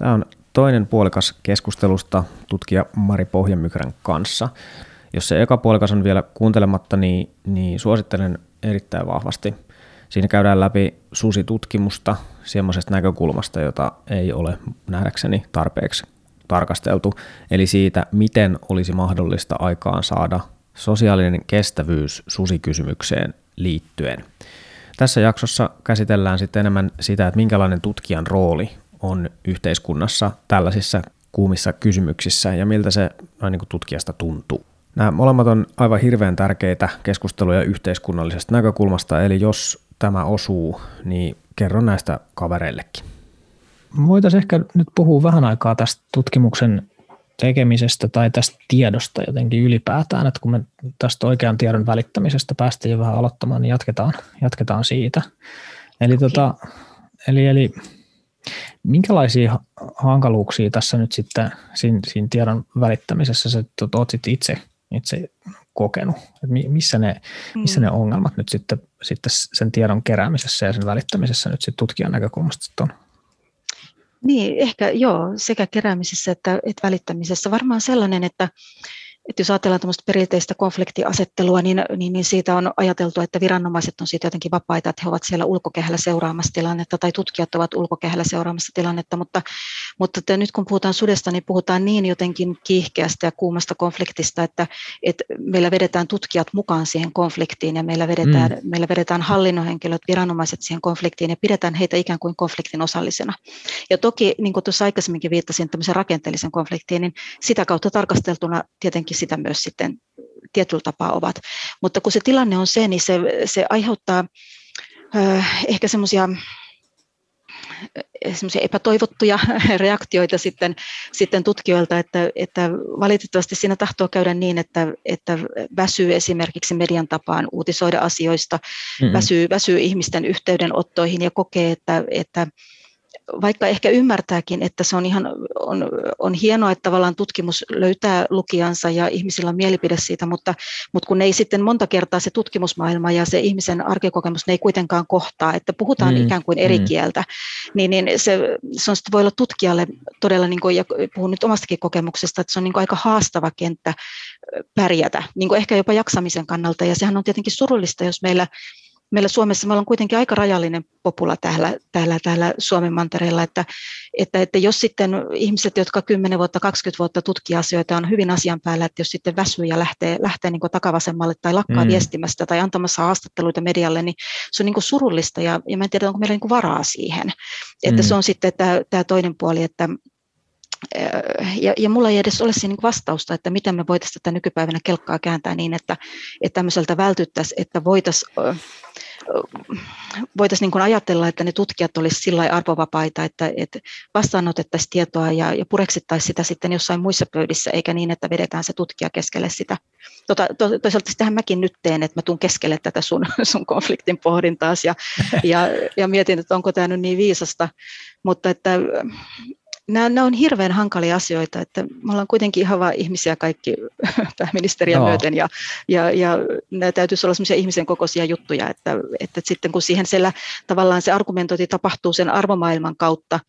Tämä on toinen puolikas keskustelusta tutkija Mari Pohjamykrän kanssa. Jos se eka puolikas on vielä kuuntelematta, niin, niin suosittelen erittäin vahvasti. Siinä käydään läpi susitutkimusta semmoisesta näkökulmasta, jota ei ole nähdäkseni tarpeeksi tarkasteltu, eli siitä, miten olisi mahdollista aikaan saada sosiaalinen kestävyys susikysymykseen liittyen. Tässä jaksossa käsitellään sitten enemmän sitä, että minkälainen tutkijan rooli on yhteiskunnassa tällaisissa kuumissa kysymyksissä ja miltä se noin niin kuin tutkijasta tuntuu. Nämä molemmat on aivan hirveän tärkeitä keskusteluja yhteiskunnallisesta näkökulmasta, eli jos tämä osuu, niin kerro näistä kavereillekin. Voitaisiin ehkä nyt puhua vähän aikaa tästä tutkimuksen tekemisestä tai tästä tiedosta jotenkin ylipäätään, että kun me tästä oikean tiedon välittämisestä päästiin jo vähän aloittamaan, niin jatketaan, jatketaan siitä. Eli, okay. tota, eli, eli minkälaisia hankaluuksia tässä nyt sitten siinä, siinä tiedon välittämisessä sä oot sitten itse, itse kokenut? että missä, ne, missä mm. ne ongelmat nyt sitten, sitten sen tiedon keräämisessä ja sen välittämisessä nyt sitten tutkijan näkökulmasta on? Niin, ehkä joo, sekä keräämisessä että, että välittämisessä. Varmaan sellainen, että, että jos ajatellaan tämmöistä perinteistä konfliktiasettelua, niin, niin, niin siitä on ajateltu, että viranomaiset on siitä jotenkin vapaita, että he ovat siellä ulkokehällä seuraamassa tilannetta tai tutkijat ovat ulkokehällä seuraamassa tilannetta, mutta, mutta että nyt kun puhutaan sudesta, niin puhutaan niin jotenkin kiihkeästä ja kuumasta konfliktista, että, että meillä vedetään tutkijat mukaan siihen konfliktiin ja meillä vedetään, mm. meillä vedetään hallinnonhenkilöt, viranomaiset siihen konfliktiin ja pidetään heitä ikään kuin konfliktin osallisena. Ja toki, niin kuin tuossa aikaisemminkin viittasin tämmöisen rakenteellisen konfliktiin, niin sitä kautta tarkasteltuna tietenkin sitä myös sitten tietyllä tapaa ovat. Mutta kun se tilanne on se, niin se, se aiheuttaa äh, ehkä semmoisia semmoisia epätoivottuja reaktioita sitten, sitten tutkijoilta, että, että valitettavasti siinä tahtoo käydä niin, että, että väsyy esimerkiksi median tapaan uutisoida asioista, mm-hmm. väsyy, väsyy ihmisten yhteydenottoihin ja kokee, että, että vaikka ehkä ymmärtääkin, että se on ihan on, on hienoa, että tavallaan tutkimus löytää lukijansa ja ihmisillä on mielipide siitä, mutta, mutta kun ei sitten monta kertaa se tutkimusmaailma ja se ihmisen arkikokemus, ne ei kuitenkaan kohtaa, että puhutaan mm, ikään kuin eri mm. kieltä, niin, niin se, se on sitten voi olla tutkijalle todella, niin kuin, ja puhun nyt omastakin kokemuksesta, että se on niin kuin aika haastava kenttä pärjätä, niin kuin ehkä jopa jaksamisen kannalta, ja sehän on tietenkin surullista, jos meillä meillä Suomessa me ollaan kuitenkin aika rajallinen popula täällä, täällä, täällä Suomen mantereella, että, että, että jos sitten ihmiset, jotka 10 vuotta, 20 vuotta tutkii asioita, on hyvin asian päällä, että jos sitten väsyy ja lähtee, lähtee niin takavasemmalle tai lakkaa mm. viestimästä tai antamassa haastatteluita medialle, niin se on niin surullista ja, ja mä en tiedä, onko meillä niin varaa siihen. Että mm. se on sitten tämä, tämä toinen puoli, että, ja, ja mulla ei edes ole siinä niin vastausta, että miten me voitaisiin tätä nykypäivänä kelkkaa kääntää niin, että, että tämmöiseltä vältyttäisiin, että voitaisiin voitaisiin niin ajatella, että ne tutkijat olisivat sillä arvovapaita, että, että vastaanotettaisiin tietoa ja, ja pureksittaisiin sitä sitten jossain muissa pöydissä, eikä niin, että vedetään se tutkija keskelle sitä. Tota, to, toisaalta sitähän mäkin nyt teen, että mä tuun keskelle tätä sun, sun konfliktin pohdintaas ja, ja, ja mietin, että onko tämä nyt niin viisasta, mutta että nämä, nämä on hirveän hankalia asioita, että me ollaan kuitenkin ihan vain ihmisiä kaikki pääministeriä no. myöten ja, ja, ja nämä täytyisi olla sellaisia ihmisen kokoisia juttuja, että, että sitten kun siihen siellä tavallaan se argumentointi tapahtuu sen arvomaailman kautta,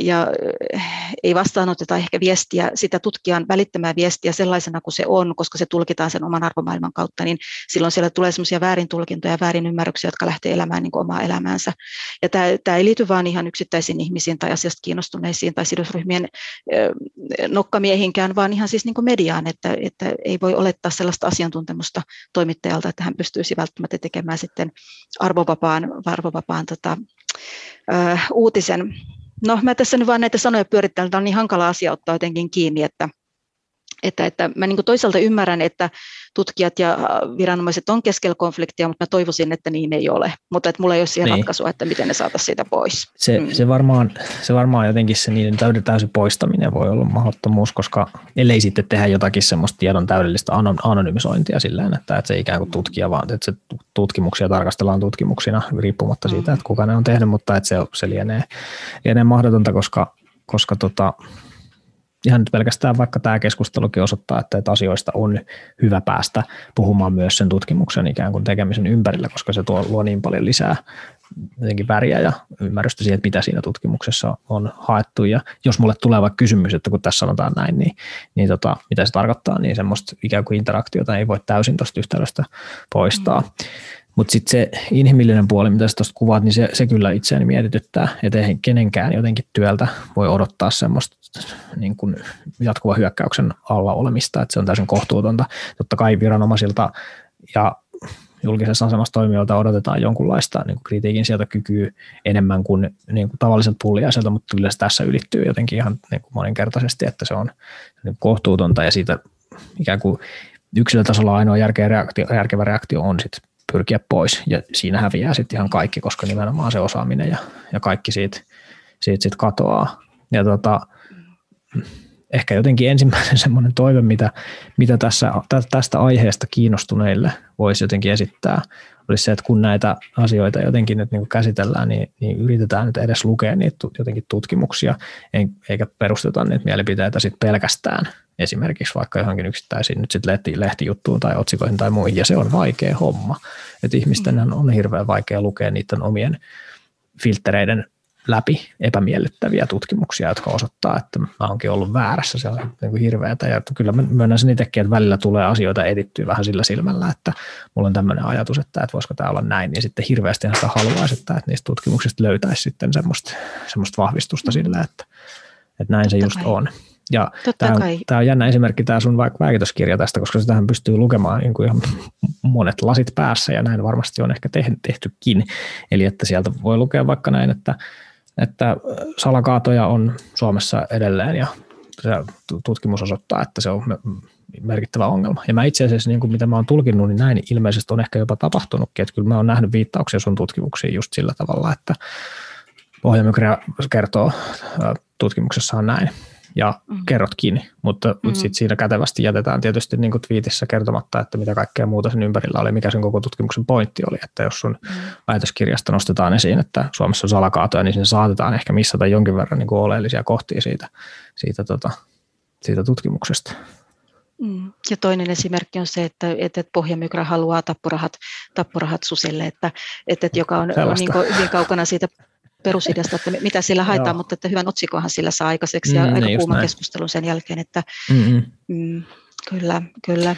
ja eh, ei vastaanoteta ehkä viestiä, sitä tutkijan välittämää viestiä sellaisena kuin se on, koska se tulkitaan sen oman arvomaailman kautta, niin silloin siellä tulee semmoisia väärin ja väärin ymmärryksiä, jotka lähtee elämään niin kuin omaa elämäänsä. Ja tämä, tämä ei liity vain ihan yksittäisiin ihmisiin tai asiasta kiinnostuneisiin tai sidosryhmien eh, nokkamiehinkään, vaan ihan siis niin kuin mediaan, että, että ei voi olettaa sellaista asiantuntemusta toimittajalta, että hän pystyisi välttämättä tekemään sitten arvovapaan, arvovapaan tota, uutisen No mä tässä nyt vaan näitä sanoja pyörittelen, tämä on niin hankala asia ottaa jotenkin kiinni, että, että, että mä niin toisaalta ymmärrän, että tutkijat ja viranomaiset on keskellä konfliktia, mutta mä toivoisin, että niin ei ole. Mutta että mulla ei ole siihen niin. ratkaisua, että miten ne saataisiin siitä pois. Se, mm. se, varmaan, se varmaan jotenkin se niiden täysin poistaminen voi olla mahdottomuus, koska ellei sitten tehdä jotakin semmoista tiedon täydellistä anonymisointia silleen, että, että se ikään kuin tutkija vaan, että se tutkimuksia tarkastellaan tutkimuksina riippumatta siitä, että kuka ne on tehnyt, mutta että se, se lienee, lienee mahdotonta, koska, koska tota, ihan nyt pelkästään vaikka tämä keskustelukin osoittaa, että, että asioista on hyvä päästä puhumaan myös sen tutkimuksen ikään kuin tekemisen ympärillä, koska se tuo, luo niin paljon lisää jotenkin väriä ja ymmärrystä siihen, että mitä siinä tutkimuksessa on haettu. Ja jos mulle tulee vaikka kysymys, että kun tässä sanotaan näin, niin, niin tota, mitä se tarkoittaa, niin semmoista ikään kuin interaktiota ei voi täysin tuosta yhteydestä poistaa. Mm. Mutta sitten se inhimillinen puoli, mitä tuosta kuvaat, niin se, se kyllä itseäni mietityttää, että ei kenenkään jotenkin työltä voi odottaa semmoista niin kuin jatkuva hyökkäyksen alla olemista, että se on täysin kohtuutonta. Totta kai viranomaisilta ja julkisessa asemassa toimijoilta odotetaan jonkunlaista niin kritiikin sieltä kykyä enemmän kuin, niin kuin tavalliset pulliaiselta, mutta kyllä se tässä ylittyy jotenkin ihan niin kuin moninkertaisesti, että se on niin kohtuutonta ja siitä ikään kuin yksilötasolla ainoa järkevä reaktio, järkevä reaktio on sitten pyrkiä pois ja siinä häviää sitten ihan kaikki, koska nimenomaan se osaaminen ja, ja kaikki siitä, siitä sit katoaa. Ja tota, ehkä jotenkin ensimmäinen semmoinen toive, mitä, mitä tässä, tästä aiheesta kiinnostuneille voisi jotenkin esittää, olisi se, että kun näitä asioita jotenkin nyt niin käsitellään, niin, niin yritetään nyt edes lukea niitä jotenkin tutkimuksia, eikä perusteta niitä mielipiteitä sit pelkästään esimerkiksi vaikka johonkin yksittäisiin nyt sitten lehti, lehtijuttuun tai otsikoihin tai muihin, ja se on vaikea homma. Että ihmisten on hirveän vaikea lukea niiden omien filtreiden läpi epämiellyttäviä tutkimuksia, jotka osoittaa, että mä oonkin ollut väärässä. Se on niin kuin hirveätä ja kyllä mä myönnän sen itsekin, että välillä tulee asioita edittyä vähän sillä silmällä, että mulla on tämmöinen ajatus, että, että voisiko tämä olla näin, niin sitten hirveästi sitä haluaisi, että, että niistä tutkimuksista löytäisi sitten semmoista, semmoista vahvistusta sillä, että, että näin se just on. Ja tämä on, tämä on jännä esimerkki tämä sun vaikka väitöskirja tästä, koska sitähän pystyy lukemaan niin kuin ihan monet lasit päässä ja näin varmasti on ehkä tehtykin. Eli että sieltä voi lukea vaikka näin, että että salakaatoja on Suomessa edelleen ja se tutkimus osoittaa, että se on merkittävä ongelma. Ja mä itse asiassa, niin kuin mitä mä oon tulkinnut, niin näin ilmeisesti on ehkä jopa tapahtunutkin, että kyllä mä oon nähnyt viittauksia sun tutkimuksiin just sillä tavalla, että Pohjamykriä kertoo tutkimuksessaan näin ja mm. kerrot kiinni, mutta, mm. mutta sitten siinä kätevästi jätetään tietysti niin kuin twiitissä kertomatta, että mitä kaikkea muuta sen ympärillä oli, mikä sen koko tutkimuksen pointti oli, että jos sun mm. väitöskirjasta nostetaan esiin, että Suomessa on salakaatoja, niin siinä saatetaan ehkä missata jonkin verran niin kuin oleellisia kohtia siitä, siitä, tota, siitä tutkimuksesta. Mm. Ja toinen esimerkki on se, että, että Pohjamykrä haluaa tappurahat, tappurahat susille, että, että joka on, niin hyvin kaukana siitä perusideasta, että mitä sillä haetaan, mutta että hyvän otsikohan sillä saa aikaiseksi ja mm, aika niin, kuuma keskustelu sen jälkeen, että mm-hmm. mm, Kyllä, kyllä.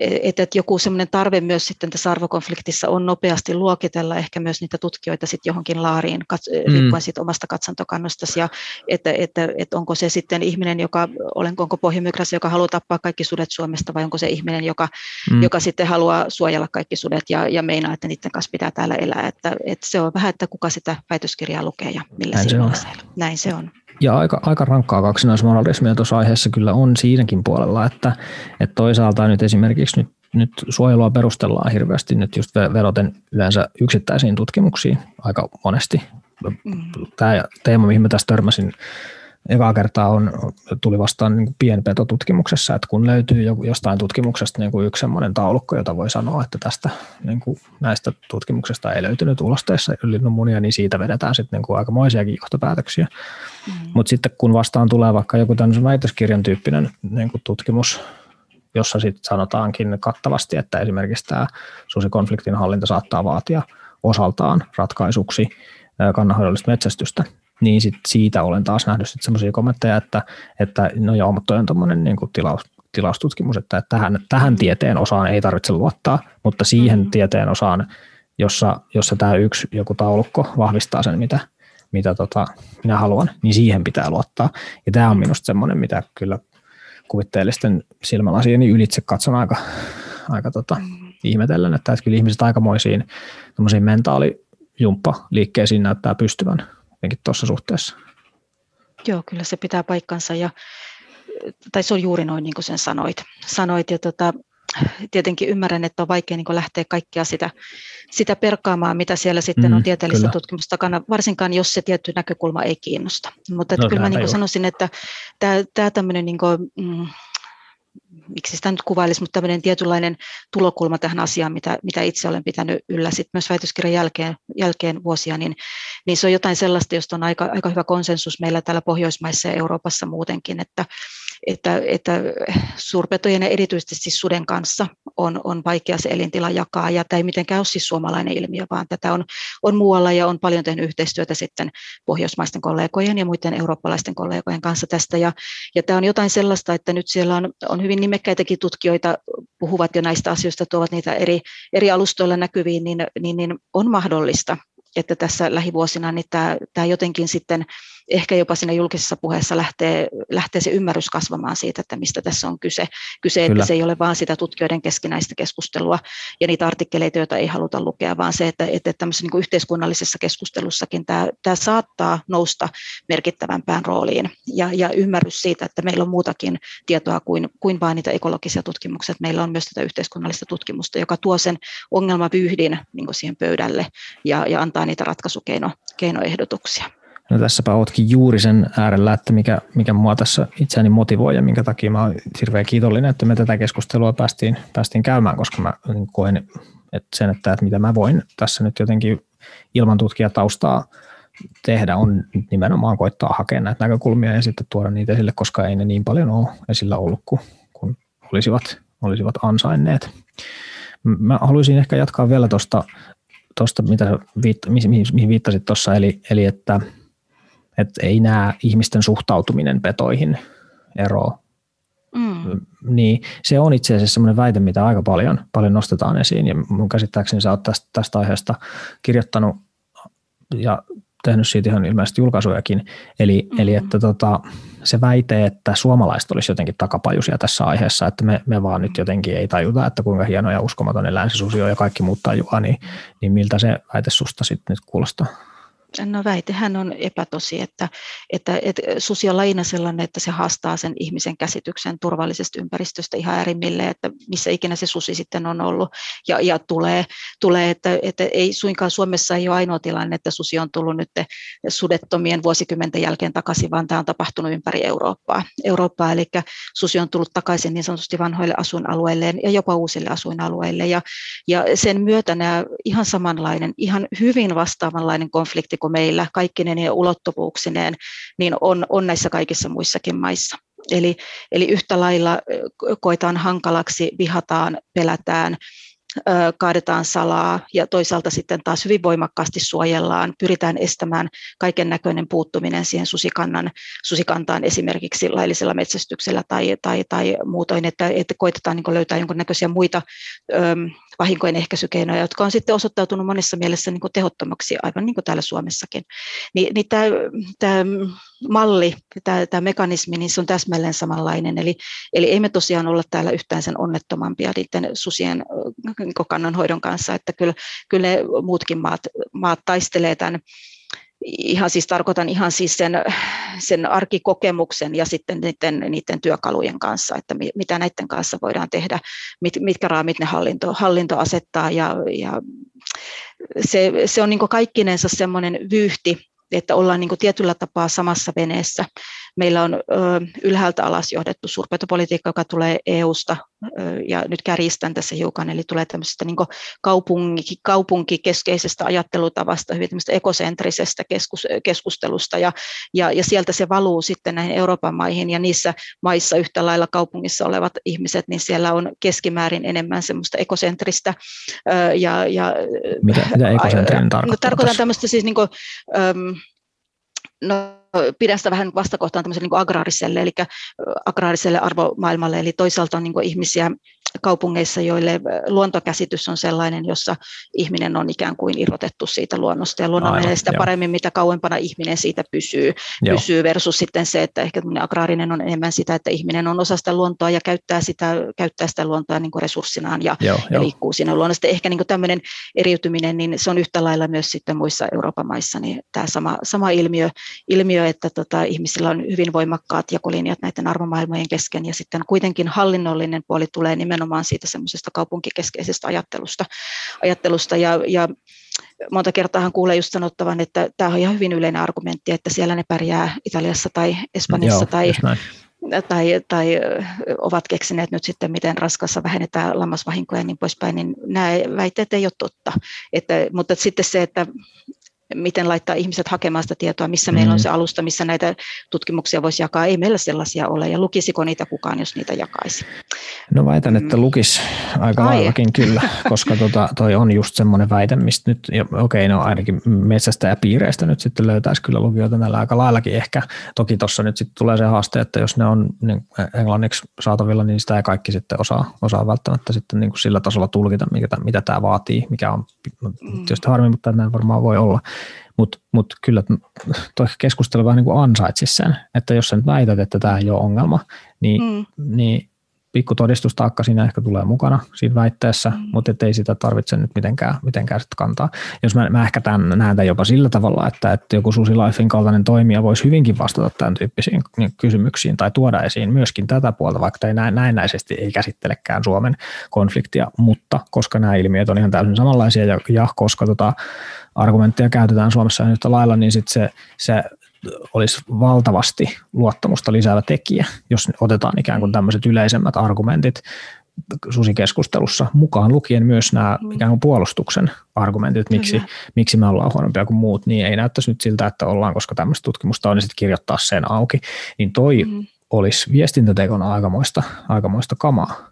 Että et joku semmoinen tarve myös sitten tässä arvokonfliktissa on nopeasti luokitella ehkä myös niitä tutkijoita sitten johonkin laariin, kat- mm. riippuen siitä omasta katsantokannostasi, ja että, että, että onko se sitten ihminen, joka, olenko onko pohjamykrässä, joka haluaa tappaa kaikki sudet Suomesta, vai onko se ihminen, joka, mm. joka sitten haluaa suojella kaikki sudet ja, ja meinaa, että niiden kanssa pitää täällä elää. Että, että se on vähän, että kuka sitä väitöskirjaa lukee ja millä Näin se on. Näin se on. Ja aika, aika rankkaa kaksinaismoralismia tuossa aiheessa kyllä on siinäkin puolella, että, että toisaalta nyt esimerkiksi nyt, nyt suojelua perustellaan hirveästi nyt just veroten yleensä yksittäisiin tutkimuksiin aika monesti. Mm. Tämä teema, mihin mä tässä törmäsin ekaa kertaa on, tuli vastaan niin pienpetotutkimuksessa, että kun löytyy jostain tutkimuksesta niin kuin yksi sellainen taulukko, jota voi sanoa, että tästä niin kuin näistä tutkimuksesta ei löytynyt ulosteessa linnunmunia, niin siitä vedetään sitten niin kuin aikamoisiakin johtopäätöksiä. Mm. Mutta sitten kun vastaan tulee vaikka joku tämmöisen väitöskirjan tyyppinen niin kuin tutkimus, jossa sitten sanotaankin kattavasti, että esimerkiksi tämä susikonfliktin hallinta saattaa vaatia osaltaan ratkaisuksi kannanhoidollista metsästystä, niin sit siitä olen taas nähnyt semmoisia kommentteja, että, että no joo, mutta toi on tuommoinen niin tilaus, tilaustutkimus, että tähän, tähän tieteen osaan ei tarvitse luottaa, mutta siihen mm-hmm. tieteen osaan, jossa, jossa tämä yksi joku taulukko vahvistaa sen, mitä, mitä tota, minä haluan, niin siihen pitää luottaa. Ja tämä on minusta semmoinen, mitä kyllä kuvitteellisten silmälasieni ylitse katson aika, aika tota, ihmetellen, että, että kyllä ihmiset aikamoisiin mentaalijumppa-liikkeisiin näyttää pystyvän jotenkin tuossa suhteessa. Joo, kyllä se pitää paikkansa ja tai se on juuri noin niin kuin sen sanoit. sanoit ja tota, tietenkin ymmärrän, että on vaikea niin lähteä kaikkia sitä, sitä perkaamaan, mitä siellä sitten mm, on tieteellistä kyllä. tutkimusta takana, varsinkaan jos se tietty näkökulma ei kiinnosta. Mutta että no, kyllä mä niin sanoisin, että tämä, tämä tämmöinen niin kuin, mm, miksi sitä nyt kuvailisi, mutta tämmöinen tietynlainen tulokulma tähän asiaan, mitä, mitä itse olen pitänyt yllä sitten myös väitöskirjan jälkeen, jälkeen vuosia, niin, niin se on jotain sellaista, josta on aika, aika hyvä konsensus meillä täällä Pohjoismaissa ja Euroopassa muutenkin, että, että, että suurpetojen ja erityisesti siis suden kanssa on, on vaikea se elintila jakaa, ja tämä ei mitenkään ole siis suomalainen ilmiö, vaan tätä on, on muualla ja on paljon tehnyt yhteistyötä sitten pohjoismaisten kollegojen ja muiden eurooppalaisten kollegojen kanssa tästä, ja, ja tämä on jotain sellaista, että nyt siellä on, on hyvin nimekkäitäkin tutkijoita, puhuvat jo näistä asioista, tuovat niitä eri, eri alustoilla näkyviin, niin, niin, niin on mahdollista, että tässä lähivuosina niin tämä, tämä jotenkin sitten ehkä jopa siinä julkisessa puheessa lähtee, lähtee se ymmärrys kasvamaan siitä, että mistä tässä on kyse. Kyse, että se ei ole vain sitä tutkijoiden keskinäistä keskustelua ja niitä artikkeleita, joita ei haluta lukea, vaan se, että, että tämmöisessä niin kuin yhteiskunnallisessa keskustelussakin tämä, tämä saattaa nousta merkittävämpään rooliin ja, ja ymmärrys siitä, että meillä on muutakin tietoa kuin, kuin vain niitä ekologisia tutkimuksia. Meillä on myös tätä yhteiskunnallista tutkimusta, joka tuo sen ongelmavyyhdin niin siihen pöydälle ja, ja antaa niitä ratkaisukeinoehdotuksia. No tässäpä ootkin juuri sen äärellä, että mikä, mikä mua tässä itseäni motivoi ja minkä takia mä oon hirveän kiitollinen, että me tätä keskustelua päästiin, päästiin käymään, koska mä niin koen että sen, että, että mitä mä voin tässä nyt jotenkin ilman tutkijataustaa tehdä, on nimenomaan koittaa hakea näitä näkökulmia ja sitten tuoda niitä esille, koska ei ne niin paljon ole esillä ollut kuin, kuin olisivat, olisivat ansainneet. Mä haluaisin ehkä jatkaa vielä tuosta, tosta, mitä viitt, mihin viittasit tuossa, eli, eli että – että ei näe ihmisten suhtautuminen petoihin eroa. Mm. Niin, se on itse asiassa sellainen väite, mitä aika paljon, paljon nostetaan esiin, ja mun käsittääkseni sä oot tästä, tästä aiheesta kirjoittanut ja tehnyt siitä ihan ilmeisesti julkaisujakin, eli, mm. eli että tota, se väite, että suomalaiset olisi jotenkin takapajuisia tässä aiheessa, että me, me vaan nyt jotenkin ei tajuta, että kuinka hieno ja uskomaton länsisusi on ja kaikki muut tajuaa, niin, niin miltä se väite susta sitten nyt kuulostaa? No väitehän on epätosi, että, että, että susi on lajina sellainen, että se haastaa sen ihmisen käsityksen turvallisesta ympäristöstä ihan äärimmille, että missä ikinä se susi sitten on ollut ja, ja tulee, tulee että, että ei suinkaan Suomessa ei ole ainoa tilanne, että susi on tullut nyt sudettomien vuosikymmenten jälkeen takaisin, vaan tämä on tapahtunut ympäri Eurooppaa. Eurooppaa eli susi on tullut takaisin niin sanotusti vanhoille asuinalueilleen ja jopa uusille asuinalueille ja, ja sen myötä nämä ihan samanlainen, ihan hyvin vastaavanlainen konflikti kuin meillä kaikkineen ja ulottuvuuksineen, niin on, on näissä kaikissa muissakin maissa. Eli, eli yhtä lailla koetaan hankalaksi, vihataan, pelätään, kaadetaan salaa ja toisaalta sitten taas hyvin voimakkaasti suojellaan, pyritään estämään kaiken näköinen puuttuminen siihen susikannan, susikantaan esimerkiksi laillisella metsästyksellä tai, tai, tai muutoin, että, että koitetaan niin löytää jonkinnäköisiä muita vahinkojen ehkäisykeinoja, jotka on sitten osoittautunut monessa mielessä niin tehottomaksi, aivan niin kuin täällä Suomessakin. Ni, niin tämä, tämä malli, tämä, tämä mekanismi, niin se on täsmälleen samanlainen. Eli, eli ei me tosiaan olla täällä yhtään sen onnettomampia niiden susien niin kannanhoidon kanssa, että kyllä, kyllä muutkin maat, maat taistelee tämän ihan siis tarkoitan ihan siis sen, sen arkikokemuksen ja sitten niiden, niiden työkalujen kanssa, että mitä näiden kanssa voidaan tehdä, mit, mitkä raamit ne hallinto, hallinto asettaa ja, ja se, se on niin kaikkinensa semmoinen vyyhti, että ollaan niin tietyllä tapaa samassa veneessä. Meillä on ylhäältä alas johdettu suurpetopolitiikka, joka tulee EUsta, ja nyt kärjistän tässä hiukan, eli tulee tämmöisestä niin kaupunki, kaupunkikeskeisestä ajattelutavasta, hyvin tämmöistä ekosentrisestä keskus, keskustelusta, ja, ja, ja sieltä se valuu sitten näihin Euroopan maihin, ja niissä maissa yhtä lailla kaupungissa olevat ihmiset, niin siellä on keskimäärin enemmän semmoista ekosentristä. Ja, ja, mitä, mitä ekosentrinen tarkoittaa? No, tarkoitan tämmöistä siis niin kuin, no, pidän sitä vähän vastakohtaan niin agraariselle, eli agraariselle arvomaailmalle, eli toisaalta on niin ihmisiä, kaupungeissa, joille luontokäsitys on sellainen, jossa ihminen on ikään kuin irrotettu siitä luonnosta ja luonnon Aivan, sitä paremmin, mitä kauempana ihminen siitä pysyy, pysyy versus sitten se, että ehkä agraarinen on enemmän sitä, että ihminen on osa sitä luontoa ja käyttää sitä, käyttää sitä luontoa niin kuin resurssinaan ja, joo, ja liikkuu siinä luonnossa. Ehkä niin kuin tämmöinen eriytyminen, niin se on yhtä lailla myös sitten muissa Euroopan maissa, niin tämä sama, sama ilmiö, ilmiö että tota, ihmisillä on hyvin voimakkaat jakolinjat näiden arvomaailmojen kesken ja sitten kuitenkin hallinnollinen puoli tulee nimenomaan nimenomaan siitä semmoisesta kaupunkikeskeisestä ajattelusta, ajattelusta ja, ja monta kertaa kuulee just sanottavan, että tämä on ihan hyvin yleinen argumentti, että siellä ne pärjää Italiassa tai Espanjassa Joo, tai tai, tai ovat keksineet nyt sitten, miten raskassa vähennetään lammasvahinkoja ja niin poispäin, niin nämä väitteet ei ole totta. Että, mutta sitten se, että miten laittaa ihmiset hakemaan sitä tietoa, missä mm. meillä on mm. se alusta, missä näitä tutkimuksia voisi jakaa. Ei meillä sellaisia ole, ja lukisiko niitä kukaan, jos niitä jakaisi? No väitän, että mm. lukis aika Ai. laillakin kyllä, koska tota, toi on just semmoinen väite, mistä nyt, okei, okay, no ainakin metsästä ja piireistä nyt sitten löytäisi kyllä lukijoita näillä aika laillakin ehkä. Toki tuossa nyt sitten tulee se haaste, että jos ne on niin englanniksi saatavilla, niin sitä ei kaikki sitten osaa, osaa välttämättä sitten niin kuin sillä tasolla tulkita, mitä, mitä tämä vaatii, mikä on mm. tietysti harmi, mutta näin varmaan voi olla. Mutta mut kyllä tuo keskustelu vähän niin kuin ansaitsisi sen, että jos sä nyt väität, että tämä ei ole ongelma, niin, mm. niin pikku todistustaakka siinä ehkä tulee mukana siinä väitteessä, mm. mutta ei sitä tarvitse nyt mitenkään, mitenkään sit kantaa. Jos mä, mä ehkä tämän, näen tämän jopa sillä tavalla, että, että joku Susi Lifein kaltainen toimija voisi hyvinkin vastata tämän tyyppisiin kysymyksiin tai tuoda esiin myöskin tätä puolta, vaikka ei näin, näennäisesti ei käsittelekään Suomen konfliktia, mutta koska nämä ilmiöt on ihan täysin samanlaisia ja, ja koska tota, argumentteja käytetään Suomessa yhtä lailla, niin sit se, se olisi valtavasti luottamusta lisäävä tekijä, jos otetaan ikään kuin tämmöiset yleisemmät argumentit susikeskustelussa, mukaan lukien myös nämä mm. ikään kuin puolustuksen argumentit, miksi, miksi me ollaan huonompia kuin muut, niin ei näyttäisi nyt siltä, että ollaan, koska tämmöistä tutkimusta on, niin sitten kirjoittaa sen auki, niin toi mm. olisi viestintätekona aikamoista, aikamoista kamaa.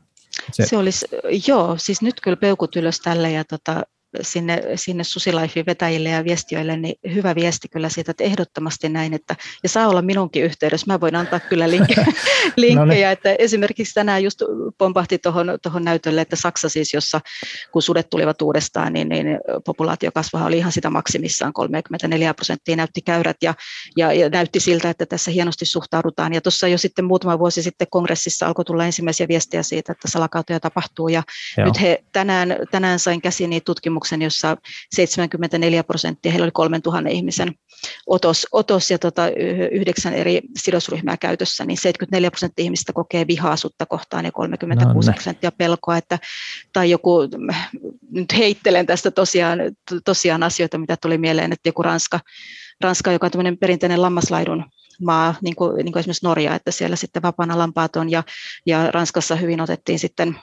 Se, se olisi, joo, siis nyt kyllä peukut ylös tälle ja tota, sinne, sinne Susilifin vetäjille ja viestiöille, niin hyvä viesti kyllä siitä, että ehdottomasti näin, että, ja saa olla minunkin yhteydessä, mä voin antaa kyllä linkkejä, linkkejä no niin. että esimerkiksi tänään just pompahti tuohon näytölle, että Saksa siis, jossa kun sudet tulivat uudestaan, niin, niin populaatiokasvaha oli ihan sitä maksimissaan, 34 prosenttia näytti käyrät, ja, ja, ja näytti siltä, että tässä hienosti suhtaudutaan, ja tuossa jo sitten muutama vuosi sitten kongressissa alkoi tulla ensimmäisiä viestejä siitä, että salakautoja tapahtuu, ja Joo. nyt he tänään, tänään sain käsiin tutkimuksia, tutkimuksen, jossa 74 prosenttia, heillä oli 3000 ihmisen otos, otos ja tota, yhdeksän eri sidosryhmää käytössä, niin 74 prosenttia ihmistä kokee vihaasutta kohtaan ja 36 no, prosenttia pelkoa, että, tai joku, nyt heittelen tästä tosiaan, tosiaan asioita, mitä tuli mieleen, että joku Ranska, Ranska joka on perinteinen lammaslaidun maa, niin kuin, niin kuin esimerkiksi Norja, että siellä sitten vapaana lampaat on, ja, ja Ranskassa hyvin otettiin sitten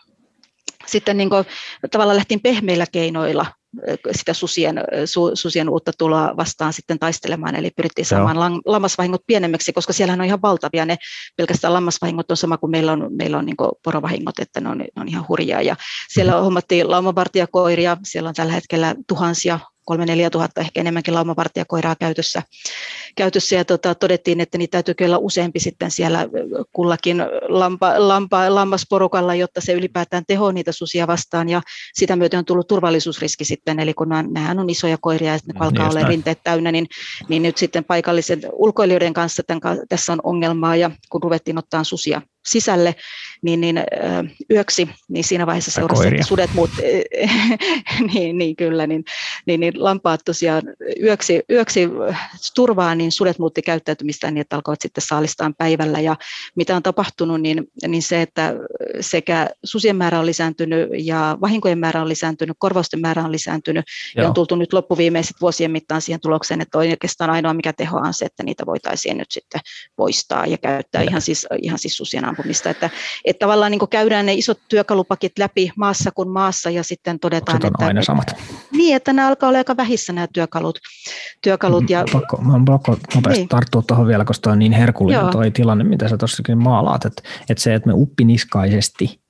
sitten niin kuin, tavallaan lähtiin pehmeillä keinoilla sitä susien, su, susien uutta tuloa vastaan sitten taistelemaan, eli pyrittiin saamaan Joo. lammasvahingot pienemmiksi, koska siellä on ihan valtavia, ne pelkästään lammasvahingot on sama kuin meillä on, meillä on niin porovahingot, että ne on, ne on ihan hurjaa, ja siellä mm-hmm. hommattiin laumavartijakoiria, siellä on tällä hetkellä tuhansia 3-4 tuhatta ehkä enemmänkin laumavartijakoiraa käytössä, käytössä. Ja tota, todettiin, että niitä täytyy kyllä useampi sitten siellä kullakin lampa, lampa, lammasporukalla, jotta se ylipäätään teho niitä susia vastaan. Ja sitä myöten on tullut turvallisuusriski sitten, eli kun nämä on isoja koiria ja ne alkaa olla rinteet täynnä, niin, niin nyt sitten paikallisen ulkoilijoiden kanssa tämän, tässä on ongelmaa. Ja kun ruvettiin ottaa susia sisälle, niin, niin yöksi, niin siinä vaiheessa seurasi, että sudet muut, niin, niin, kyllä, niin, niin, niin lampaat tosiaan yöksi, yöksi turvaa, niin sudet muutti käyttäytymistään niin, että alkoivat sitten saalistaan päivällä. Ja mitä on tapahtunut, niin, niin se, että sekä susien määrä on lisääntynyt ja vahinkojen määrä on lisääntynyt, korvausten määrä on lisääntynyt, Joo. ja on tultu nyt loppuviimeiset vuosien mittaan siihen tulokseen, että oikeastaan ainoa mikä teho on se, että niitä voitaisiin nyt sitten poistaa ja käyttää ihan siis, ihan siis susien ampumista. Että, että tavallaan niin käydään ne isot työkalupakit läpi maassa kuin maassa ja sitten todetaan, on että, aina samat. Niin, että nämä alkaa olla aika vähissä nämä työkalut. työkalut ja, pakko, mä on pakko nopeasti niin. tarttua tuohon vielä, koska on niin herkullinen tuo tilanne, mitä sä tuossakin maalaat, että, että se, että me uppiniskaisesti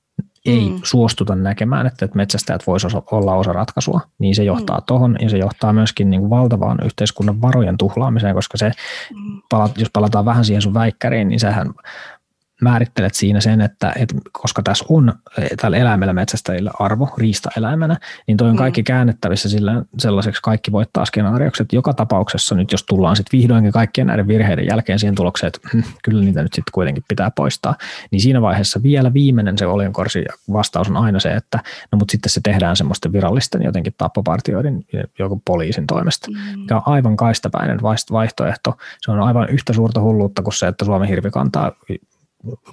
ei mm. suostuta näkemään, että, että metsästäjät voisivat olla osa ratkaisua, niin se johtaa mm. tuohon ja se johtaa myöskin niin kuin valtavaan yhteiskunnan varojen tuhlaamiseen, koska se, mm. jos palataan vähän siihen sun väikkäriin, niin sehän määrittelet siinä sen, että, että koska tässä on tällä eläimellä metsästäjillä arvo riistaeläimenä, niin toi on kaikki mm. käännettävissä sillä, sellaiseksi kaikki voittaa skenaarioksi, että joka tapauksessa nyt jos tullaan sitten vihdoinkin kaikkien näiden virheiden jälkeen siihen tulokseen, että hm, kyllä niitä nyt sitten kuitenkin pitää poistaa, niin siinä vaiheessa vielä viimeinen se oljenkorsi vastaus on aina se, että no mutta sitten se tehdään semmoisten virallisten jotenkin tappopartioiden joku poliisin toimesta, mm. mikä on aivan kaistapäinen vaihtoehto. Se on aivan yhtä suurta hulluutta kuin se, että Suomen hirvi kantaa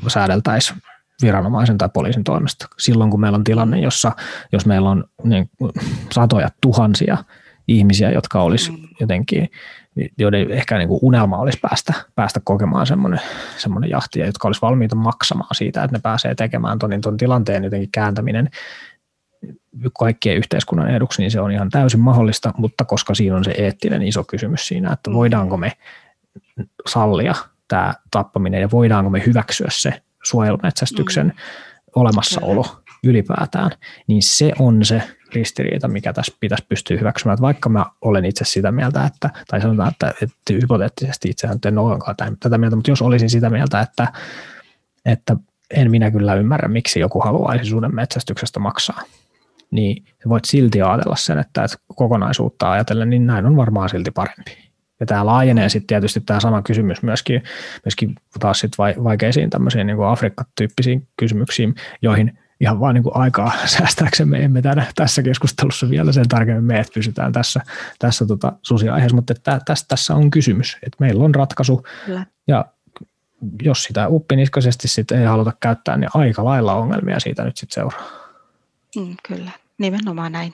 säädeltäisiin viranomaisen tai poliisin toimesta. Silloin kun meillä on tilanne, jossa jos meillä on niin, satoja tuhansia ihmisiä, jotka olisi mm. jotenkin, joiden ehkä niin kuin unelma olisi päästä, päästä kokemaan semmoinen, semmoinen jahti, ja jotka olisi valmiita maksamaan siitä, että ne pääsee tekemään ton, niin ton tilanteen jotenkin kääntäminen kaikkien yhteiskunnan eduksi, niin se on ihan täysin mahdollista, mutta koska siinä on se eettinen iso kysymys siinä, että mm. voidaanko me sallia tämä tappaminen ja voidaanko me hyväksyä se suojelumetsästyksen mm. olemassaolo Kyllä. ylipäätään, niin se on se ristiriita, mikä tässä pitäisi pystyä hyväksymään. Että vaikka mä olen itse sitä mieltä, että, tai sanotaan, että, että hypoteettisesti itsehän en ole ollenkaan tätä mieltä, mutta jos olisin sitä mieltä, että, että en minä kyllä ymmärrä, miksi joku haluaisi suden metsästyksestä maksaa, niin voit silti ajatella sen, että, että kokonaisuutta ajatellen, niin näin on varmaan silti parempi. Ja tämä laajenee sitten tietysti tämä sama kysymys myöskin, myöskin taas sit vaikeisiin tämmöisiin niin Afrikka-tyyppisiin kysymyksiin, joihin ihan vain niin aikaa säästääksemme emme tänä, tässä keskustelussa vielä sen tarkemmin me, että pysytään tässä, tässä tota susiaiheessa, mutta että tässä, tässä on kysymys, että meillä on ratkaisu Kyllä. ja jos sitä uppiniskaisesti sitten ei haluta käyttää, niin aika lailla ongelmia siitä nyt sitten seuraa. Mm, kyllä, nimenomaan näin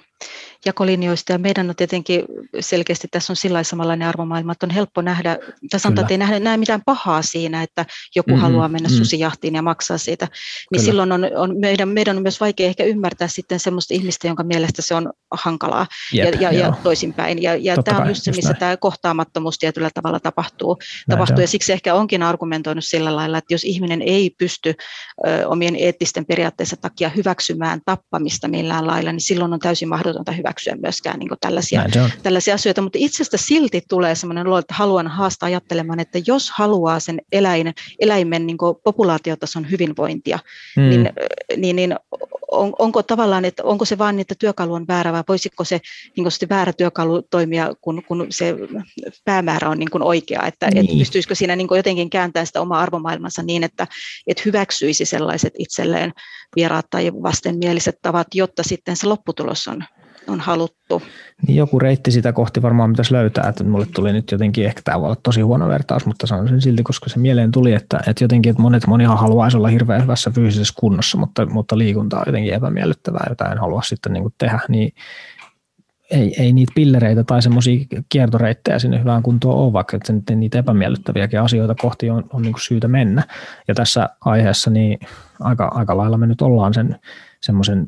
jakolinjoista ja meidän on tietenkin selkeästi tässä on sillä samanlainen arvomaailma, että on helppo nähdä, tai sanotaan, että ei nähdä, näe mitään pahaa siinä, että joku mm-hmm, haluaa mennä mm-hmm. susijahtiin ja maksaa siitä, niin Kyllä. silloin on, on meidän, meidän on myös vaikea ehkä ymmärtää sitten semmoista ihmistä, jonka mielestä se on hankalaa Jep, ja, ja, ja toisinpäin. Ja, ja tämä on just se, missä tämä kohtaamattomuus tietyllä tavalla tapahtuu. tapahtuu ja siksi ehkä onkin argumentoinut sillä lailla, että jos ihminen ei pysty ö, omien eettisten periaatteessa takia hyväksymään tappamista millään lailla, niin silloin on täysin mahdotonta hyväksyä hyväksyä myöskään niin tällaisia, tällaisia asioita, mutta itsestä silti tulee sellainen olo, että haluan haastaa ajattelemaan, että jos haluaa sen eläin, eläimen niin populaatiotason hyvinvointia, mm. niin, niin, niin on, onko tavallaan, että onko se vain, että työkalu on väärä vai voisiko se, niin se väärä työkalu toimia, kun, kun se päämäärä on niin kuin oikea, että, niin. että pystyisikö siinä niin jotenkin kääntämään sitä omaa arvomaailmansa niin, että, että hyväksyisi sellaiset itselleen vieraat tai vastenmieliset tavat, jotta sitten se lopputulos on on haluttu. Niin joku reitti sitä kohti varmaan pitäisi löytää, että mulle tuli nyt jotenkin, ehkä tämä voi olla tosi huono vertaus, mutta sanon sen silti, koska se mieleen tuli, että, että jotenkin, että monet, monihan haluaisi olla hirveän hyvässä fyysisessä kunnossa, mutta, mutta liikunta on jotenkin epämiellyttävää, jota en halua sitten niin tehdä, niin ei, ei niitä pillereitä tai semmoisia kiertoreittejä sinne hyvään kuntoon ole, vaikka että niitä epämiellyttäviäkin asioita kohti on, on niin syytä mennä. Ja tässä aiheessa niin aika, aika lailla me nyt ollaan sen semmoisen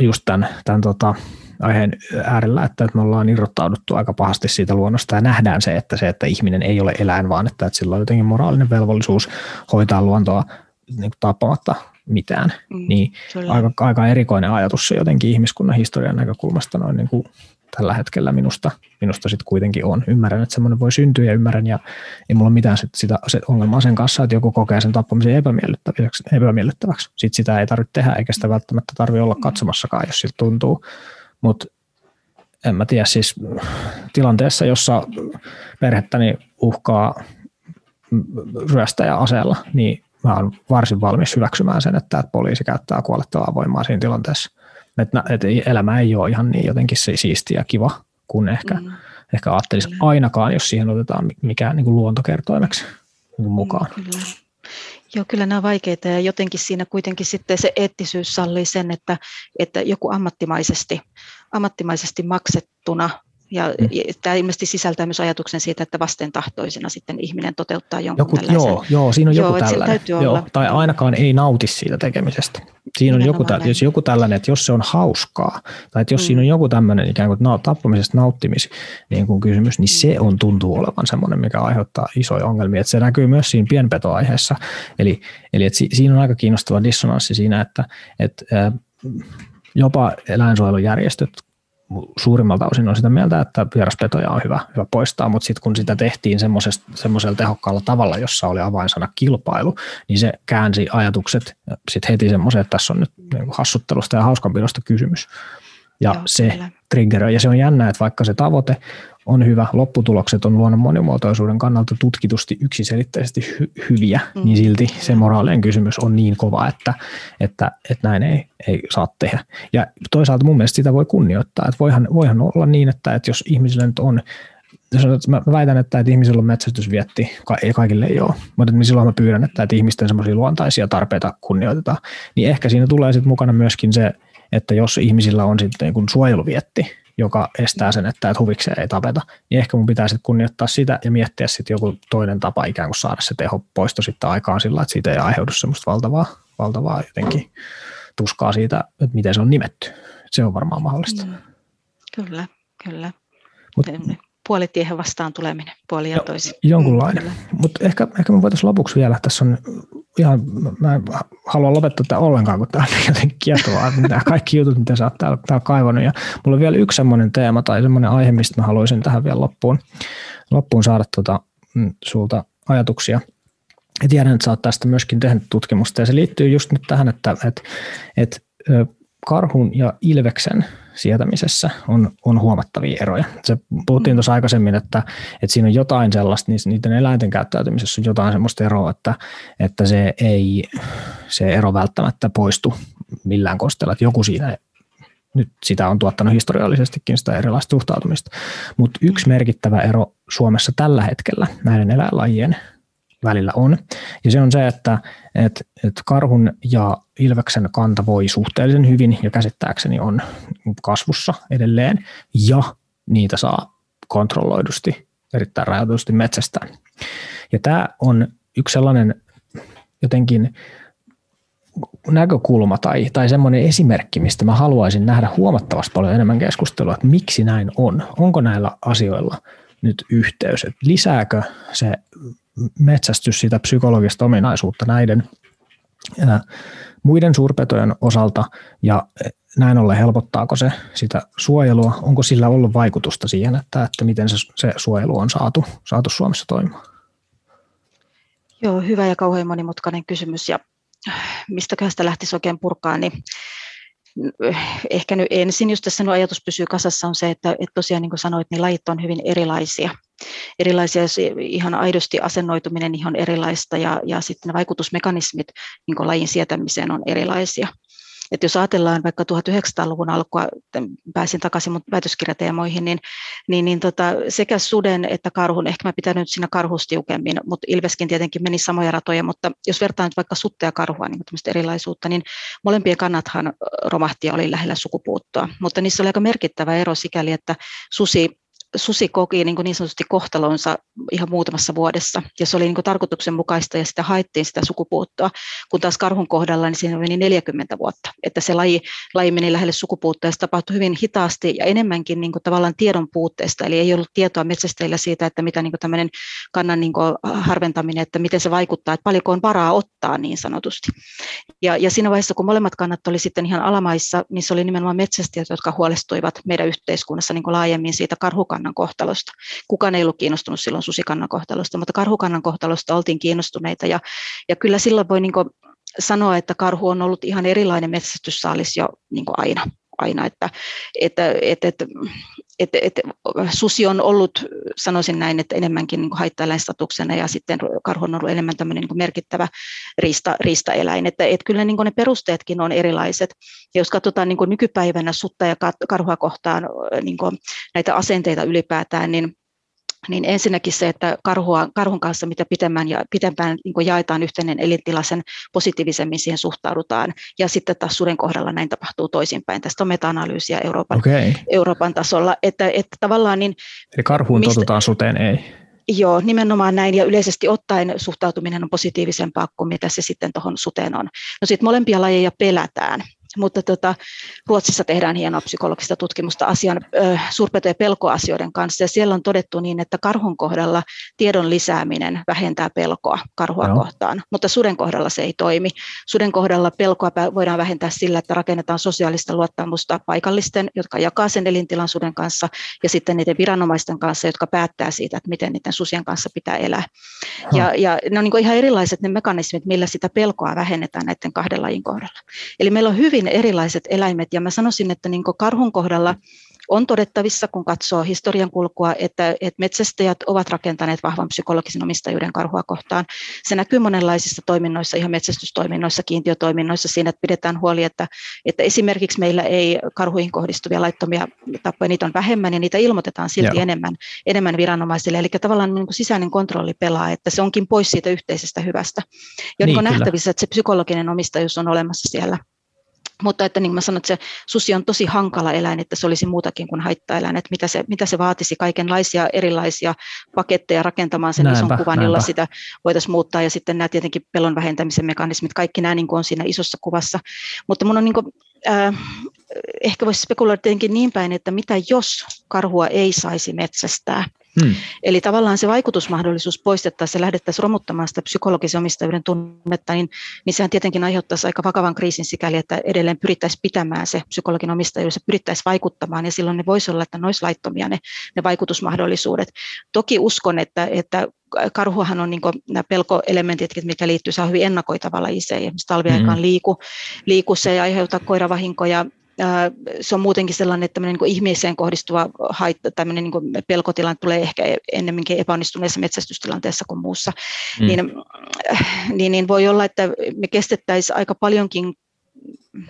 just tämän, tämän tota, aiheen äärellä, että, että me ollaan irrottauduttu aika pahasti siitä luonnosta ja nähdään se, että se, että ihminen ei ole eläin, vaan että, että sillä on jotenkin moraalinen velvollisuus hoitaa luontoa niin tappamatta mitään. Mm, niin aika, aika erikoinen ajatus se jotenkin ihmiskunnan historian näkökulmasta noin niin kuin tällä hetkellä minusta, minusta sitten kuitenkin on. Ymmärrän, että semmoinen voi syntyä ja ymmärrän ja ei mulla mitään sit sitä se ongelmaa sen kanssa, että joku kokee sen tappamisen epämiellyttäväksi. epämiellyttäväksi. Sitten sitä ei tarvitse tehdä eikä sitä välttämättä tarvitse olla katsomassakaan, jos siltä tuntuu. Mutta en mä tiedä, siis tilanteessa, jossa perhettäni uhkaa ryöstäjä aseella, niin mä oon varsin valmis hyväksymään sen, että poliisi käyttää kuolettavaa voimaa siinä tilanteessa. Että, että elämä ei ole ihan niin jotenkin se siistiä ja kiva kuin ehkä, mm. ehkä ajattelisi kyllä. ainakaan, jos siihen otetaan mikään niin kuin luontokertoimeksi niin mukaan. Mm, kyllä. Joo, kyllä nämä on vaikeita ja jotenkin siinä kuitenkin sitten se eettisyys sallii sen, että, että joku ammattimaisesti, ammattimaisesti maksettuna ja mm. tämä ilmeisesti sisältää myös ajatuksen siitä, että vastentahtoisena sitten ihminen toteuttaa jonkun joku, tällaisen. Joo, joo, siinä on joku joo, tällainen. Joo, olla. Tai ainakaan ei nauti siitä tekemisestä. Siinä on joku, jos joku tällainen, että jos se on hauskaa, tai että jos mm. siinä on joku tämmöinen ikään kuin tappamisesta nauttimis niin kuin kysymys, niin se on tuntuu olevan semmoinen, mikä aiheuttaa isoja ongelmia. Että se näkyy myös siinä pienpetoaiheessa. Eli, eli että siinä on aika kiinnostava dissonanssi siinä, että, että jopa eläinsuojelujärjestöt suurimmalta osin on sitä mieltä, että vieraspetoja on hyvä, hyvä poistaa, mutta sitten kun sitä tehtiin semmoisella tehokkaalla tavalla, jossa oli avainsana kilpailu, niin se käänsi ajatukset sitten heti semmoiseen, että tässä on nyt niin hassuttelusta ja hauskanpidosta kysymys. Ja Joo, se triggeröi, ja se on jännä, että vaikka se tavoite on hyvä, lopputulokset on luonnon monimuotoisuuden kannalta tutkitusti yksiselitteisesti hy- hyviä, mm. niin silti se moraalinen kysymys on niin kova, että, että, että näin ei, ei saa tehdä. Ja toisaalta mun mielestä sitä voi kunnioittaa, että voihan, voihan olla niin, että, että jos ihmisillä nyt on mä väitän, että, että ihmisillä on metsästysvietti, ei kaikille ei ole, mutta silloin mä pyydän, että, että ihmisten semmoisia luontaisia tarpeita kunnioitetaan, niin ehkä siinä tulee sitten mukana myöskin se, että jos ihmisillä on sitten niin suojeluvietti, joka estää sen, että et huvikseen ei tapeta, niin ehkä mun pitää sitten kunnioittaa sitä ja miettiä sitten joku toinen tapa ikään kuin saada se teho poisto sitten aikaan sillä, että siitä ei aiheudu semmoista valtavaa, valtavaa jotenkin tuskaa siitä, että miten se on nimetty. Se on varmaan mahdollista. Mm. Kyllä, kyllä. Mut, puolitiehen vastaan tuleminen, puoli ja toisin. Jonkunlainen. Mutta ehkä, ehkä me voitaisiin lopuksi vielä, tässä on ihan, mä en halua lopettaa tätä ollenkaan, kun tämä on jotenkin kiehtovaa, nämä kaikki jutut, mitä sä oot täällä, täällä kaivannut. Ja mulla on vielä yksi semmoinen teema tai semmoinen aihe, mistä mä haluaisin tähän vielä loppuun, loppuun saada tuota, sulta ajatuksia. Ja tiedän, että sä oot tästä myöskin tehnyt tutkimusta ja se liittyy just nyt tähän, että, että, että karhun ja ilveksen sietämisessä on, on huomattavia eroja. Se puhuttiin mm. tuossa aikaisemmin, että, että siinä on jotain sellaista, niin niiden eläinten käyttäytymisessä on jotain sellaista eroa, että, että se ei se ero välttämättä poistu millään kosteella, että joku siinä nyt sitä on tuottanut historiallisestikin sitä erilaista suhtautumista. Mutta yksi merkittävä ero Suomessa tällä hetkellä näiden eläinlajien välillä on. Ja se on se, että, että, että karhun ja ilveksen kanta voi suhteellisen hyvin ja käsittääkseni on kasvussa edelleen ja niitä saa kontrolloidusti, erittäin rajoitusti metsästään. Ja tämä on yksi sellainen jotenkin näkökulma tai, tai semmoinen esimerkki, mistä mä haluaisin nähdä huomattavasti paljon enemmän keskustelua, että miksi näin on. Onko näillä asioilla nyt yhteys, että lisääkö se metsästys sitä psykologista ominaisuutta näiden muiden suurpetojen osalta ja näin ollen helpottaako se sitä suojelua? Onko sillä ollut vaikutusta siihen, että, että miten se, se suojelu on saatu, saatu Suomessa toimimaan? Joo, hyvä ja kauhean monimutkainen kysymys ja mistäköhän sitä lähtisi oikein purkaa, niin ehkä nyt ensin, jos tässä ajatus pysyy kasassa, on se, että, että tosiaan niin kuin sanoit, niin lajit on hyvin erilaisia. Erilaisia, ihan aidosti asennoituminen ihan erilaista ja, ja sitten ne vaikutusmekanismit niin lajin sietämiseen on erilaisia. Että jos ajatellaan vaikka 1900-luvun alkua, pääsin takaisin mun väitöskirjateemoihin, niin, niin, niin tota, sekä suden että karhun, ehkä mä pitänyt siinä karhusta tiukemmin, mutta Ilveskin tietenkin meni samoja ratoja, mutta jos vertaan nyt vaikka sutta ja karhua, niin erilaisuutta, niin molempien kannathan romahti ja oli lähellä sukupuuttoa, mutta niissä oli aika merkittävä ero sikäli, että susi susi koki niin, niin sanotusti kohtalonsa ihan muutamassa vuodessa, ja se oli niin tarkoituksenmukaista, ja sitä haettiin sitä sukupuuttoa, kun taas karhun kohdalla niin siinä meni 40 vuotta, että se laji, laji meni lähelle sukupuuttoa, ja se tapahtui hyvin hitaasti ja enemmänkin niin kuin tavallaan tiedon puutteesta, eli ei ollut tietoa metsästäjillä siitä, että mitä niin kuin tämmöinen kannan niin kuin harventaminen, että miten se vaikuttaa, että paljonko on varaa ottaa niin sanotusti. Ja, ja siinä vaiheessa, kun molemmat kannat oli sitten ihan alamaissa, niin se oli nimenomaan metsästäjät, jotka huolestuivat meidän yhteiskunnassa niin kuin laajemmin siitä karhukan karhukannan kohtalosta. Kukaan ei ollut kiinnostunut silloin susikannan kohtalosta, mutta karhukannan kohtalosta oltiin kiinnostuneita ja, ja kyllä silloin voi niin sanoa, että karhu on ollut ihan erilainen metsästyssaalis jo niin aina aina, että, että, että, että, että, että susi on ollut, sanoisin näin, että enemmänkin niin haittaeläinstatuksena ja sitten karhu on ollut enemmän tämmöinen niin merkittävä riista, riistaeläin, että, että kyllä niin ne perusteetkin on erilaiset. Ja jos katsotaan niin nykypäivänä sutta ja karhua kohtaan niin näitä asenteita ylipäätään, niin niin ensinnäkin se, että karhua, karhun kanssa mitä pitemmän ja pitempään niin jaetaan yhteinen elintila, sen positiivisemmin siihen suhtaudutaan. Ja sitten taas suden kohdalla näin tapahtuu toisinpäin. Tästä on meta-analyysiä Euroopan, okay. Euroopan tasolla. Että, että tavallaan niin, Eli karhuun mistä, totutaan, suteen ei? Joo, nimenomaan näin. Ja yleisesti ottaen suhtautuminen on positiivisempaa kuin mitä se sitten tuohon suteen on. No sitten molempia lajeja pelätään mutta tota, Ruotsissa tehdään hienoa psykologista tutkimusta asian ö, suurpeto- ja pelkoasioiden kanssa, ja siellä on todettu niin, että karhun kohdalla tiedon lisääminen vähentää pelkoa karhua no. kohtaan, mutta suden kohdalla se ei toimi. Suden kohdalla pelkoa voidaan vähentää sillä, että rakennetaan sosiaalista luottamusta paikallisten, jotka jakaa sen elintilan suden kanssa, ja sitten niiden viranomaisten kanssa, jotka päättää siitä, että miten niiden susien kanssa pitää elää. Ja, ja ne on niin ihan erilaiset ne mekanismit, millä sitä pelkoa vähennetään näiden kahden lajin kohdalla. Eli meillä on hyvin hyvin erilaiset eläimet ja mä sanoisin, että niin karhun kohdalla on todettavissa, kun katsoo historian kulkua, että, että metsästäjät ovat rakentaneet vahvan psykologisen omistajuuden karhua kohtaan. Se näkyy monenlaisissa toiminnoissa, ihan metsästystoiminnoissa, kiintiötoiminnoissa siinä, että pidetään huoli, että, että esimerkiksi meillä ei karhuihin kohdistuvia laittomia tappoja, niitä on vähemmän ja niitä ilmoitetaan silti enemmän, enemmän viranomaisille. Eli tavallaan niin kuin sisäinen kontrolli pelaa, että se onkin pois siitä yhteisestä hyvästä. Ja niin, niin nähtävissä, että se psykologinen omistajuus on olemassa siellä mutta että niin kuin mä sanoin, että se susi on tosi hankala eläin, että se olisi muutakin kuin haittaeläin, että mitä se, mitä se vaatisi kaikenlaisia erilaisia paketteja rakentamaan sen näinpä, ison kuvan, näinpä. jolla sitä voitaisiin muuttaa, ja sitten nämä tietenkin pelon vähentämisen mekanismit, kaikki nämä niin kuin on siinä isossa kuvassa. Mutta mun on niin kuin, äh, ehkä voisi spekuloida tietenkin niin päin, että mitä jos karhua ei saisi metsästää, Hmm. Eli tavallaan se vaikutusmahdollisuus poistettaisiin ja lähdettäisiin romuttamaan sitä psykologisen omistajuuden tunnetta, niin, niin sehän tietenkin aiheuttaisi aika vakavan kriisin sikäli, että edelleen pyrittäisiin pitämään se psykologinen omistajuus ja pyrittäisiin vaikuttamaan, ja silloin ne voisi olla, että ne olisi laittomia ne, ne vaikutusmahdollisuudet. Toki uskon, että, että karhuhan on niin nämä pelkoelementit, mikä liittyy, se on hyvin ennakoitava laji, se ei talviaikaan mm-hmm. liiku, liiku, se ei aiheuta koiravahinkoja, se on muutenkin sellainen, että niin ihmiseen kohdistuva haitta, tämmöinen niin pelkotilanne tulee ehkä ennemminkin epäonnistuneessa metsästystilanteessa kuin muussa, mm. niin, niin, niin voi olla, että me kestettäisiin aika paljonkin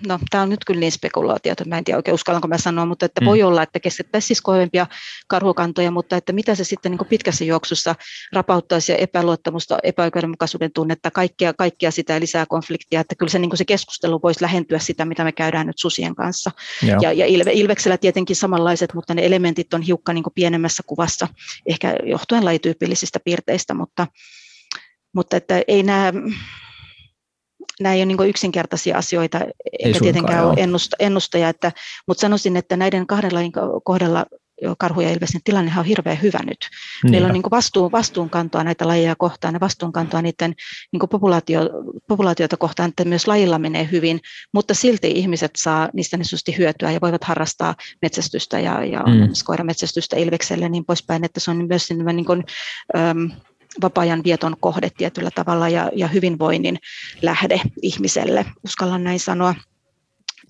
no tämä on nyt kyllä niin spekulaatio, että mä en tiedä oikein uskallanko mä sanoa, mutta että mm. voi olla, että kestettäisiin siis kovempia karhukantoja, mutta että mitä se sitten niin pitkässä juoksussa rapauttaisi ja epäluottamusta, epäoikeudenmukaisuuden tunnetta, kaikkia, kaikkia sitä lisää konfliktia, että kyllä se, niin se keskustelu voisi lähentyä sitä, mitä me käydään nyt susien kanssa. Joo. Ja, ja Ilve, Ilveksellä tietenkin samanlaiset, mutta ne elementit on hiukka niin pienemmässä kuvassa, ehkä johtuen lajityypillisistä piirteistä, mutta, mutta että ei nämä nämä ei ole niin yksinkertaisia asioita, ei eikä tietenkään ole ennusta, ennustaja, että, mutta sanoisin, että näiden kahden lajin kohdalla karhu ja ilves, niin tilanne on hirveän hyvä nyt. Niin. Meillä on niin vastuun, vastuunkantoa näitä lajeja kohtaan ja vastuunkantoa niiden niin populaatio, populaatioita kohtaan, että myös lajilla menee hyvin, mutta silti ihmiset saa niistä niin hyötyä ja voivat harrastaa metsästystä ja, ja mm. koirametsästystä ilvekselle niin poispäin, että se on myös niin kuin, äm, vapaa-ajan vieton kohde tietyllä tavalla ja, ja hyvinvoinnin lähde ihmiselle, uskallan näin sanoa.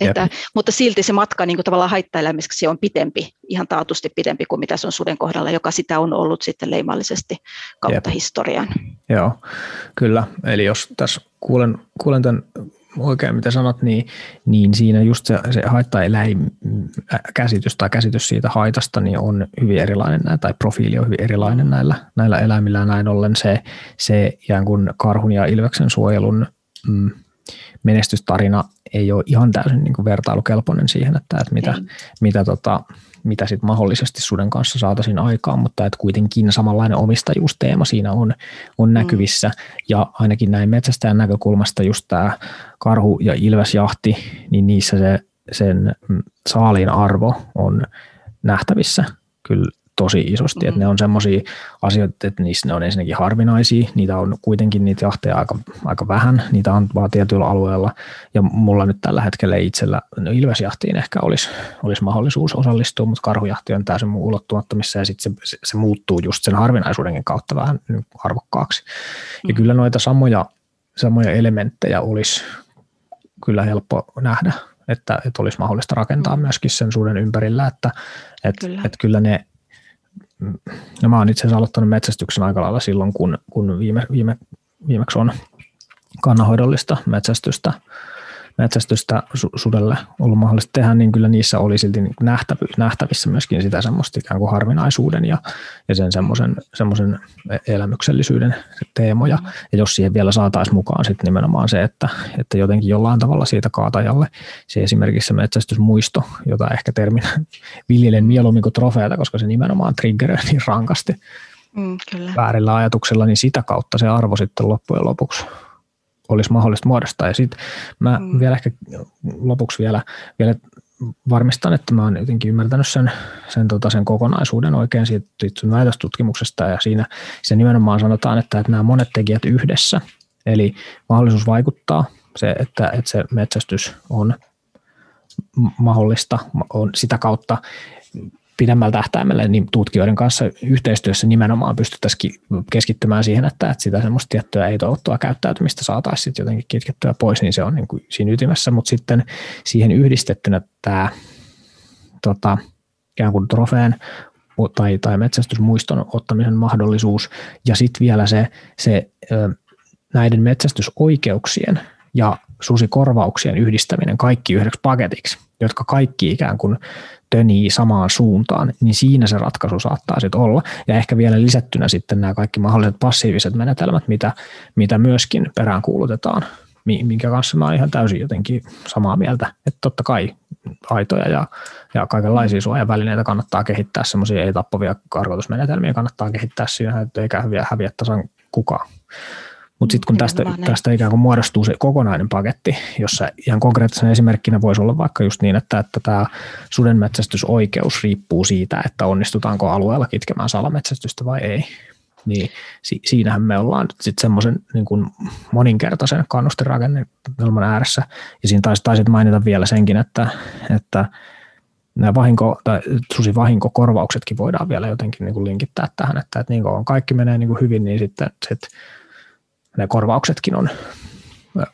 Että, mutta silti se matka niin kuin tavallaan haittaelämiseksi on pitempi, ihan taatusti pitempi kuin mitä se on suden kohdalla, joka sitä on ollut sitten leimallisesti kautta Jep. historian. Joo, kyllä. Eli jos tässä kuulen, kuulen tämän oikein mitä sanot, niin, niin siinä just se, se haittaeläin käsitys tai käsitys siitä haitasta niin on hyvin erilainen tai profiili on hyvin erilainen näillä, näillä eläimillä. Näin ollen se, se ikään kuin karhun ja ilveksen suojelun mm, menestystarina ei ole ihan täysin niin kuin vertailukelpoinen siihen, että, että mitä, mitä, tota, mitä sit mahdollisesti suden kanssa saataisiin aikaan, mutta että kuitenkin samanlainen omistajuusteema siinä on, on mm. näkyvissä mm. ja ainakin näin metsästäjän näkökulmasta just tämä karhu- ja ilvesjahti, niin niissä se, sen saaliin arvo on nähtävissä kyllä tosi isosti, mm-hmm. että ne on semmoisia asioita, että niissä ne on ensinnäkin harvinaisia, niitä on kuitenkin niitä jahteja aika, aika vähän, niitä on vaan tietyillä alueilla, ja mulla nyt tällä hetkellä itsellä no ilvesjahtiin ehkä olisi, olisi mahdollisuus osallistua, mutta karhujahti on täysin mun ulottumattomissa, ja sitten se, se, muuttuu just sen harvinaisuudenkin kautta vähän arvokkaaksi. Mm-hmm. Ja kyllä noita samoja, samoja elementtejä olisi kyllä helppo nähdä, että, että olisi mahdollista rakentaa mm. myöskin sen suuden ympärillä, että, että, kyllä. että kyllä ne no mä oon itse asiassa aloittanut metsästyksen aika lailla silloin, kun, kun viime, viime, viimeksi on kannanhoidollista metsästystä metsästystä sudelle ollut mahdollista tehdä, niin kyllä niissä oli silti niin nähtävissä myöskin sitä semmoista ikään kuin harvinaisuuden ja, ja sen semmoisen, semmoisen elämyksellisyyden teemoja. Ja jos siihen vielä saataisiin mukaan sitten nimenomaan se, että, että jotenkin jollain tavalla siitä kaatajalle se esimerkiksi se metsästysmuisto, jota ehkä termin viljelen mieluummin kuin trofeeta, koska se nimenomaan triggeröi niin rankasti mm, kyllä. väärillä ajatuksilla, niin sitä kautta se arvo sitten loppujen lopuksi olisi mahdollista muodostaa. Ja sitten mä mm. vielä ehkä lopuksi vielä, vielä varmistan, että mä oon jotenkin ymmärtänyt sen, sen, tota, sen kokonaisuuden oikein siitä väitöstutkimuksesta ja siinä se nimenomaan sanotaan, että, että nämä monet tekijät yhdessä, eli mahdollisuus vaikuttaa, se, että, että se metsästys on mahdollista, on sitä kautta pidemmällä tähtäimellä niin tutkijoiden kanssa yhteistyössä nimenomaan pystyttäisiin keskittymään siihen, että, että sitä semmoista tiettyä ei-toivottua käyttäytymistä saataisiin jotenkin kitkettyä pois, niin se on niin kuin siinä ytimessä, mutta sitten siihen yhdistettynä tämä tota, ikään kuin trofeen tai, tai metsästysmuiston ottamisen mahdollisuus ja sitten vielä se, se näiden metsästysoikeuksien ja susikorvauksien yhdistäminen kaikki yhdeksi paketiksi, jotka kaikki ikään kuin tönii samaan suuntaan, niin siinä se ratkaisu saattaa sitten olla. Ja ehkä vielä lisättynä sitten nämä kaikki mahdolliset passiiviset menetelmät, mitä, mitä myöskin peräänkuulutetaan minkä kanssa mä oon ihan täysin jotenkin samaa mieltä, että totta kai aitoja ja, ja kaikenlaisia suojavälineitä kannattaa kehittää, semmoisia ei-tappavia karkotusmenetelmiä kannattaa kehittää siinä, että eikä häviä, häviä tasan kukaan. Mutta sitten kun tästä, tästä ikään kuin muodostuu se kokonainen paketti, jossa ihan konkreettisena esimerkkinä voisi olla vaikka just niin, että, että tämä sudenmetsästysoikeus riippuu siitä, että onnistutaanko alueella kitkemään salametsästystä vai ei. Niin si- siinähän me ollaan sitten semmoisen niin kuin moninkertaisen kannustirakennelman ääressä. Ja siinä taisi, taisit mainita vielä senkin, että, että nämä vahinko, tai susivahinkokorvauksetkin voidaan vielä jotenkin niin kuin linkittää tähän, että, että niin kuin kaikki menee niin kuin hyvin, niin sitten sit ne korvauksetkin on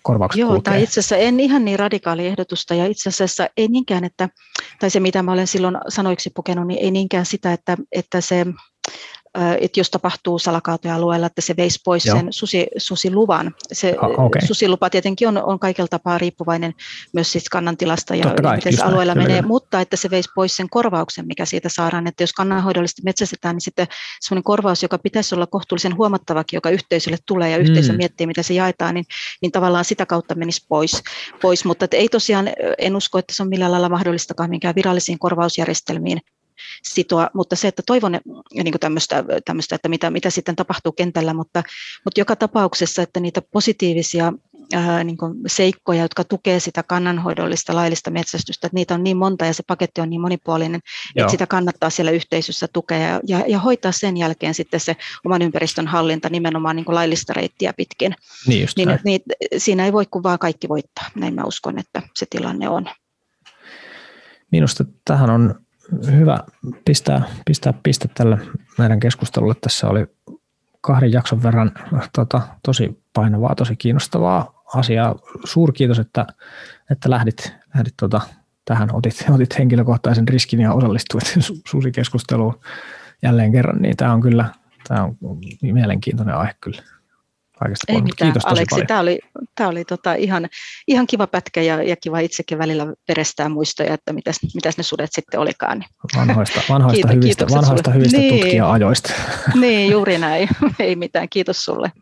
korvaukset Joo, kulkee. tai itse asiassa en ihan niin radikaali ehdotusta, ja itse asiassa ei niinkään, että, tai se mitä mä olen silloin sanoiksi pukenut, niin ei niinkään sitä, että, että se että jos tapahtuu salakaatoalueella, että se veisi pois Joo. sen susi, susiluvan. Se okay. susilupa tietenkin on, on kaikella tapaa riippuvainen myös siis kannantilasta ja kai, miten se alueella näin, menee, kyllä. mutta että se veisi pois sen korvauksen, mikä siitä saadaan. Että jos kannanhoidollisesti metsästetään, niin sitten semmoinen korvaus, joka pitäisi olla kohtuullisen huomattavakin, joka yhteisölle tulee ja yhteisö mm. miettii, miten se jaetaan, niin, niin tavallaan sitä kautta menisi pois. pois. Mutta että ei tosiaan, en usko, että se on millään lailla mahdollistakaan minkään virallisiin korvausjärjestelmiin sitoa, mutta se, että toivon niin kuin tämmöistä, tämmöistä, että mitä, mitä sitten tapahtuu kentällä, mutta, mutta joka tapauksessa, että niitä positiivisia ää, niin kuin seikkoja, jotka tukee sitä kannanhoidollista laillista metsästystä, että niitä on niin monta ja se paketti on niin monipuolinen, Joo. että sitä kannattaa siellä yhteisössä tukea ja, ja, ja hoitaa sen jälkeen sitten se oman ympäristön hallinta nimenomaan niin kuin laillista reittiä pitkin. Niin, niin, niin siinä ei voi kuin vaan kaikki voittaa, näin mä uskon, että se tilanne on. Minusta tähän on hyvä pistää, pistää piste tälle meidän keskustelulle. Tässä oli kahden jakson verran tota, tosi painavaa, tosi kiinnostavaa asiaa. Suurkiitos, että, että lähdit, lähdit tota, tähän, otit, otit henkilökohtaisen riskin ja osallistuit suusikeskusteluun jälleen kerran, niin tämä on kyllä tämä on mielenkiintoinen aihe kyllä. Kaikesta Ei mitään, Kiitos Aleksi. Paljon. Tämä oli, tämä oli tota ihan, ihan kiva pätkä ja, ja kiva itsekin välillä perestää muistoja, että mitäs, mitäs ne sudet sitten olikaan. Niin. Vanhoista, vanhoista Kiito, hyvistä, vanhoista hyvistä niin, tutkija-ajoista. Niin, juuri näin. Ei mitään. Kiitos sulle.